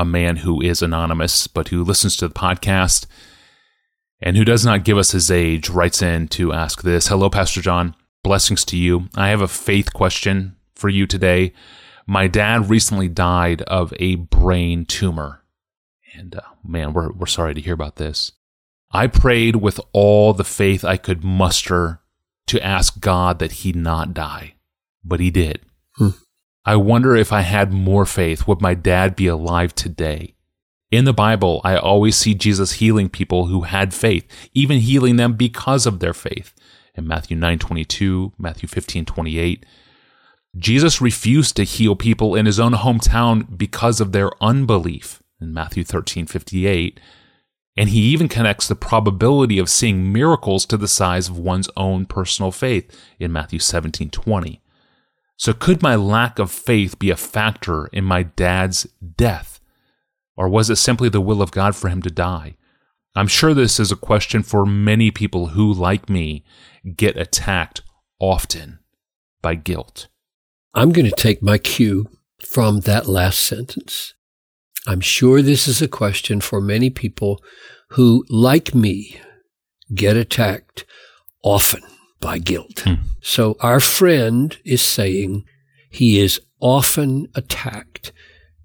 a man who is anonymous, but who listens to the podcast and who does not give us his age, writes in to ask this Hello, Pastor John. Blessings to you. I have a faith question for you today. My dad recently died of a brain tumor. And uh, man, we're, we're sorry to hear about this. I prayed with all the faith I could muster to ask God that he not die, but he did. Hmm. I wonder if I had more faith, would my dad be alive today? In the Bible, I always see Jesus healing people who had faith, even healing them because of their faith. In Matthew 9:22, Matthew 15:28, Jesus refused to heal people in his own hometown because of their unbelief. In Matthew 13:58, and he even connects the probability of seeing miracles to the size of one's own personal faith in Matthew 17:20. So could my lack of faith be a factor in my dad's death? Or was it simply the will of God for him to die? I'm sure this is a question for many people who, like me, get attacked often by guilt. I'm going to take my cue from that last sentence. I'm sure this is a question for many people who, like me, get attacked often by guilt. Hmm. So our friend is saying he is often attacked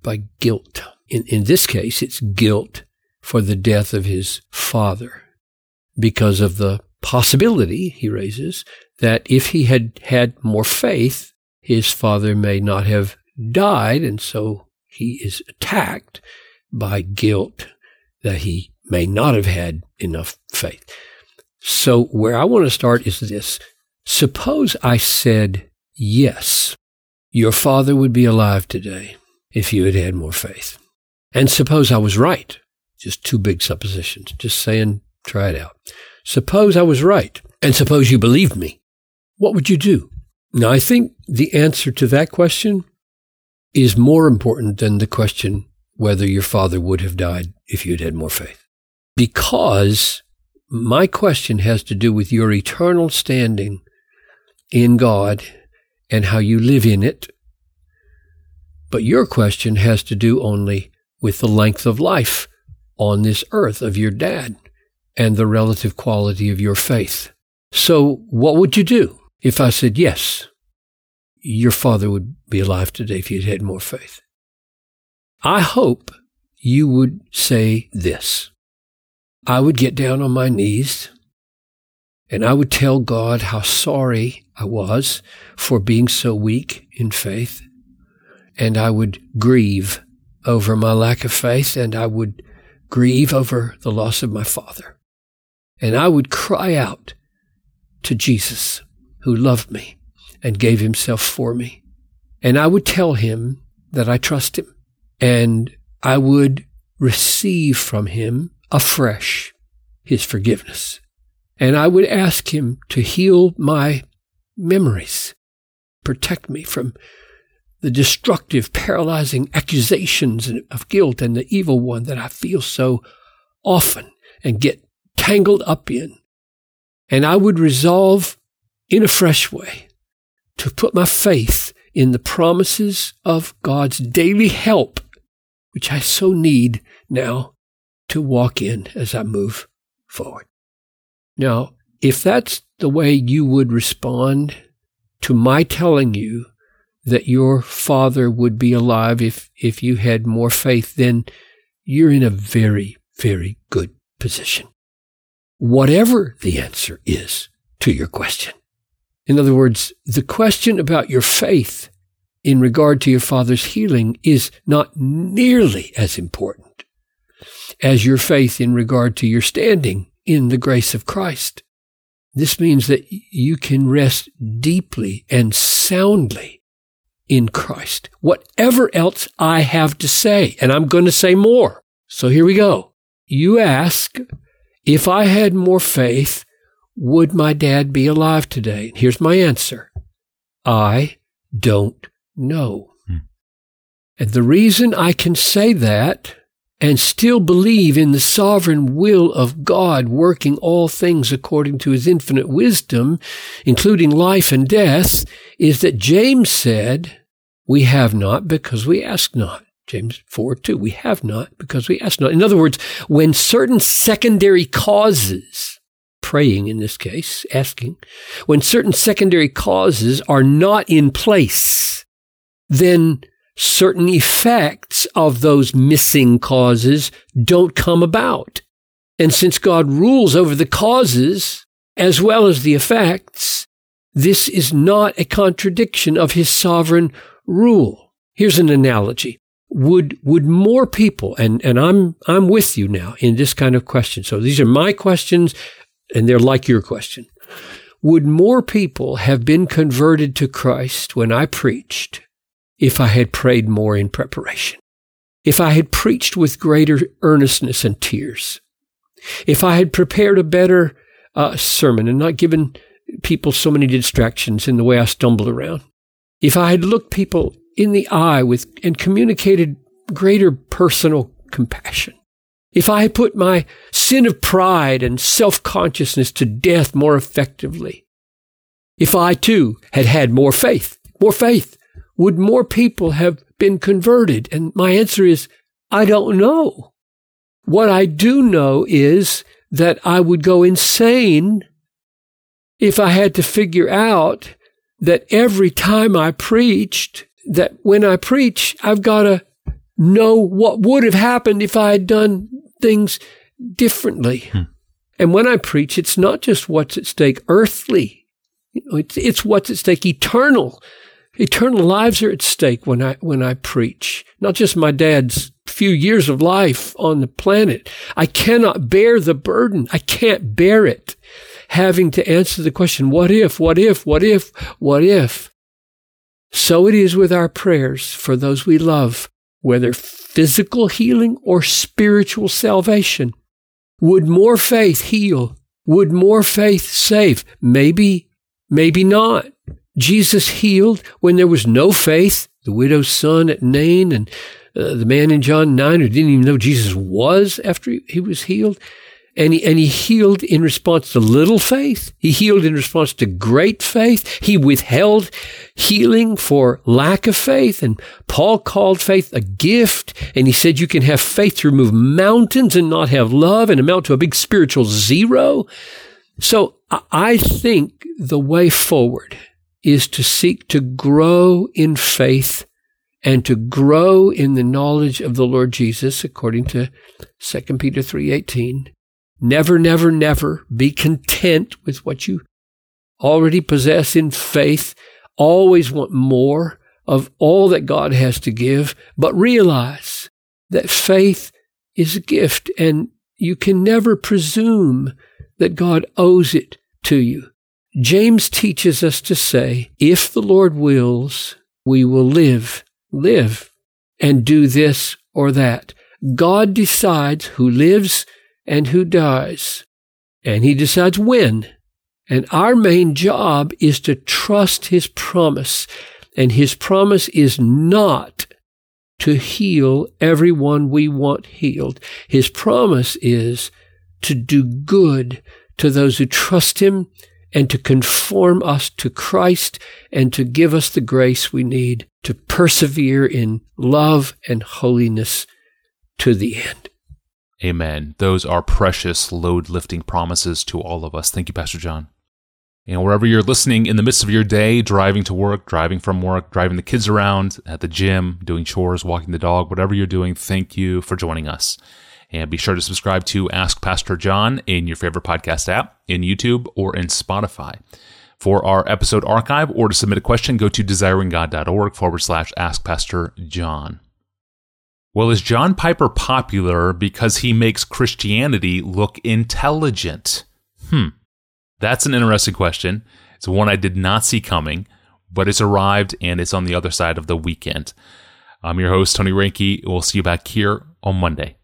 by guilt. In, in this case, it's guilt for the death of his father because of the possibility he raises that if he had had more faith, his father may not have died. And so he is attacked by guilt that he may not have had enough faith. So where I want to start is this. Suppose I said, yes, your father would be alive today if you had had more faith. And suppose I was right. Just two big suppositions. Just saying, try it out. Suppose I was right. And suppose you believed me. What would you do? Now, I think the answer to that question is more important than the question whether your father would have died if you'd had more faith. Because my question has to do with your eternal standing in God and how you live in it. But your question has to do only with the length of life on this earth of your dad and the relative quality of your faith. So what would you do if I said, yes, your father would be alive today if you'd had more faith? I hope you would say this. I would get down on my knees and I would tell God how sorry I was for being so weak in faith. And I would grieve over my lack of faith and I would grieve over the loss of my father. And I would cry out to Jesus who loved me and gave himself for me. And I would tell him that I trust him and I would receive from him afresh his forgiveness. And I would ask him to heal my memories, protect me from the destructive, paralyzing accusations of guilt and the evil one that I feel so often and get tangled up in. And I would resolve in a fresh way to put my faith in the promises of God's daily help, which I so need now to walk in as I move forward. Now, if that's the way you would respond to my telling you that your father would be alive if, if you had more faith, then you're in a very, very good position. Whatever the answer is to your question. In other words, the question about your faith in regard to your father's healing is not nearly as important as your faith in regard to your standing in the grace of Christ. This means that you can rest deeply and soundly in Christ. Whatever else I have to say, and I'm going to say more. So here we go. You ask, if I had more faith, would my dad be alive today? Here's my answer. I don't know. Hmm. And the reason I can say that and still believe in the sovereign will of God working all things according to his infinite wisdom, including life and death, is that James said, we have not because we ask not. James 4 2. We have not because we ask not. In other words, when certain secondary causes, praying in this case, asking, when certain secondary causes are not in place, then certain effects of those missing causes don't come about. And since God rules over the causes as well as the effects, this is not a contradiction of his sovereign rule. Here's an analogy. Would, would more people, and, and I'm, I'm with you now in this kind of question. So these are my questions and they're like your question. Would more people have been converted to Christ when I preached if I had prayed more in preparation? If I had preached with greater earnestness and tears? If I had prepared a better uh, sermon and not given people so many distractions in the way I stumbled around? If I had looked people in the eye with and communicated greater personal compassion. If I had put my sin of pride and self-consciousness to death more effectively. If I too had had more faith, more faith, would more people have been converted? And my answer is, I don't know. What I do know is that I would go insane if I had to figure out that every time I preached, that when I preach, I've got to know what would have happened if I had done things differently. Hmm. And when I preach, it's not just what's at stake earthly. You know, it's, it's what's at stake eternal. Eternal lives are at stake when I, when I preach. Not just my dad's few years of life on the planet. I cannot bear the burden. I can't bear it. Having to answer the question, what if, what if, what if, what if? So it is with our prayers for those we love, whether physical healing or spiritual salvation. Would more faith heal? Would more faith save? Maybe, maybe not. Jesus healed when there was no faith. The widow's son at Nain and uh, the man in John 9 who didn't even know Jesus was after he was healed. And he, and he healed in response to little faith. He healed in response to great faith. He withheld healing for lack of faith. And Paul called faith a gift. And he said you can have faith to remove mountains and not have love and amount to a big spiritual zero. So I think the way forward is to seek to grow in faith and to grow in the knowledge of the Lord Jesus according to 2 Peter 3:18 never never never be content with what you already possess in faith. Always want more of all that God has to give but realize that faith is a gift and you can never presume that God owes it to you James teaches us to say if the Lord wills we will live live and do this or that. God decides who lives and who dies, and He decides when. And our main job is to trust His promise. And His promise is not to heal everyone we want healed. His promise is to do good to those who trust Him and to conform us to Christ and to give us the grace we need to persevere in love and holiness to the end. Amen. Those are precious load lifting promises to all of us. Thank you, Pastor John. And wherever you're listening in the midst of your day, driving to work, driving from work, driving the kids around, at the gym, doing chores, walking the dog, whatever you're doing, thank you for joining us. And be sure to subscribe to Ask Pastor John in your favorite podcast app, in YouTube, or in Spotify. For our episode archive or to submit a question, go to desiringgod.org forward slash Ask Pastor John. Well, is John Piper popular because he makes Christianity look intelligent? Hmm. That's an interesting question. It's one I did not see coming, but it's arrived and it's on the other side of the weekend. I'm your host, Tony Reinke. We'll see you back here on Monday.